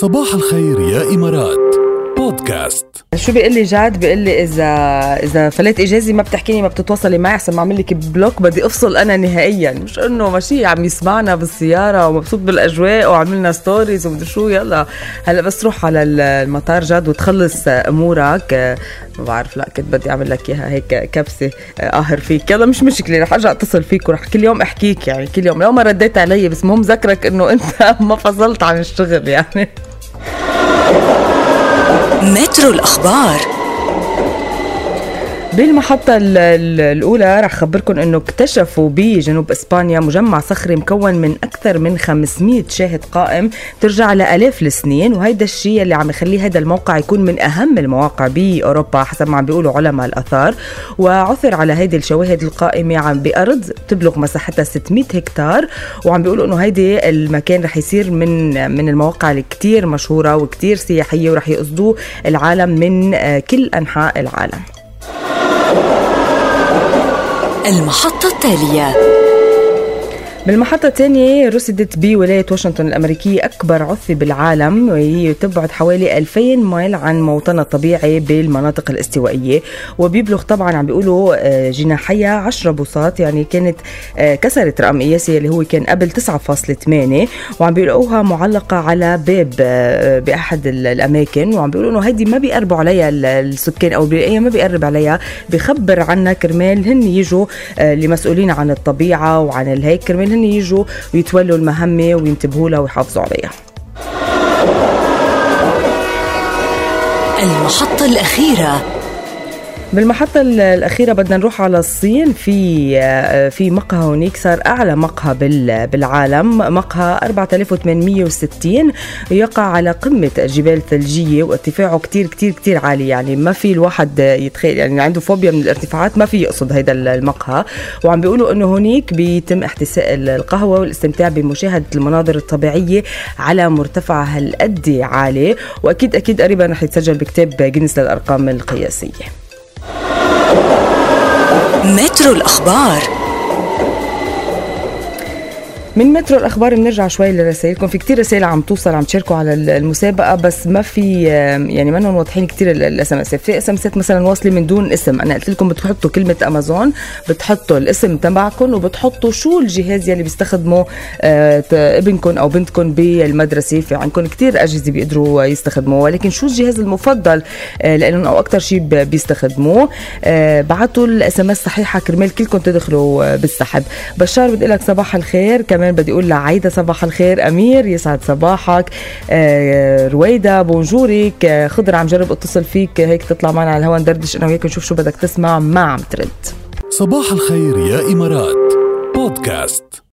صباح الخير يا إمارات. بودكاست. شو بيقول لي جاد؟ بيقول لي اذا إذا فليت اجازي ما بتحكيني ما بتتواصلي معي احسن ما أعمل لك block. بدي أفصل أنا نهائيا. مش إنه ماشي عم يسمعنا بالسيارة ومبسوط بالأجواء وعملنا stories ومدري شو. يلا. هلأ بس تروح على المطار جاد وتخلص أمورك. ما بعرف. لا كنت بدي أعمل لك إياها هيك كبسة قاهر فيك. يلا مش مشكلة رح أرجع أتصل فيك ورح كل يوم أحكيك يعني كل يوم. لو ما رديت علي بس مهم ذكرك إنه أنت ما فصلت عن الشغل يعني. مترو الأخبار. بالمحطة الأولى رح خبركم أنه اكتشفوا بجنوب إسبانيا مجمع صخري مكون من أكثر من 500 شاهد قائم ترجع لآلاف السنين وهيدا الشيء اللي عم يخليه هذا الموقع يكون من أهم المواقع بأوروبا حسب ما عم بيقولوا علماء الآثار. وعثر على هيدي الشواهد القائمة عم بأرض تبلغ مساحتها 600 هكتار وعم بيقولوا أنه هيدي المكان رح يصير من من المواقع الكتير مشهورة وكتير سياحية ورح يقصدوه العالم من كل أنحاء العالم. المحطة التالية. بالمحطة الثانية رصدت بولاية واشنطن الأمريكية أكبر عثة بالعالم وهي تبعد حوالي 2000 ميل عن موطنها الطبيعي بالمناطق الاستوائية. وبيبلغ طبعا عم بيقولوا آه، جناحيها 10 بوصات يعني كانت آه، كسرت رقم قياسي اللي هو كان قبل 9.8 وعم بيلاقوها معلقة على باب آه، بأحد الأماكن. وعم بيقولوا إنه هيدي ما بيقربوا عليها السكان أو ما بيقرب عليها. بخبر عنها كرمال هن يجوا المسؤولين عن الطبيعة وعن الهيك. كرمال هن يجوا ويتولوا المهمة وينتبهوا لها ويحافظوا عليها. المحطة الأخيرة بالمحطة الأخيرة بدنا نروح على الصين. في آه، في مقهى هونيك صار أعلى مقهى بالعالم مقهى 4860 يقع على قمة الجبال الثلجية وارتفاعه كتير كتير كتير عالي. يعني ما في الواحد يتخيل يعني عنده فوبيا من الارتفاعات ما في يقصد هذا المقهى. وعم بيقولوا إنه هونيك بيتم احتساء القهوة والاستمتاع بمشاهدة المناظر الطبيعية على مرتفع هالقد عالي. وأكيد أكيد قريبا رح يتسجل بكتاب جينيس للأرقام القياسية. مترو الأخبار. من مترو الأخبار بنرجع شوي لرسائلكم. في كتير رسائل عم توصل عم تشاركوا على المسابقة بس ما في يعني ما واضحين كتير ال SMS في SMS مثلا واصلة من دون اسم. أنا قلت لكم بتحطوا كلمة أمازون بتحطوا الاسم تبعكم وبتحطوا شو الجهاز يلي بيستخدمه آه، ابنكم أو بنتكم بالمدرسة. في عندكم كتير أجهزة بيقدروا يستخدموه ولكن شو الجهاز المفضل آه، لأنهم أو أكثر شيء بيستخدموه؟ آه، بعتوا ال SMS صحيحة كرمال كلكم تدخلوا بالسحب. بشار بدي لك صباح الخير. كمان بدي أقول لعايدة صباح الخير أمير يسعد صباحك. آه رويدا bonjour ك. آه خضر عم جرب اتصل فيك هيك تطلع معنا على الهواء ندردش أنا وياك نشوف شو بدك تسمع ما عم ترد. صباح الخير يا إمارات. بودكاست.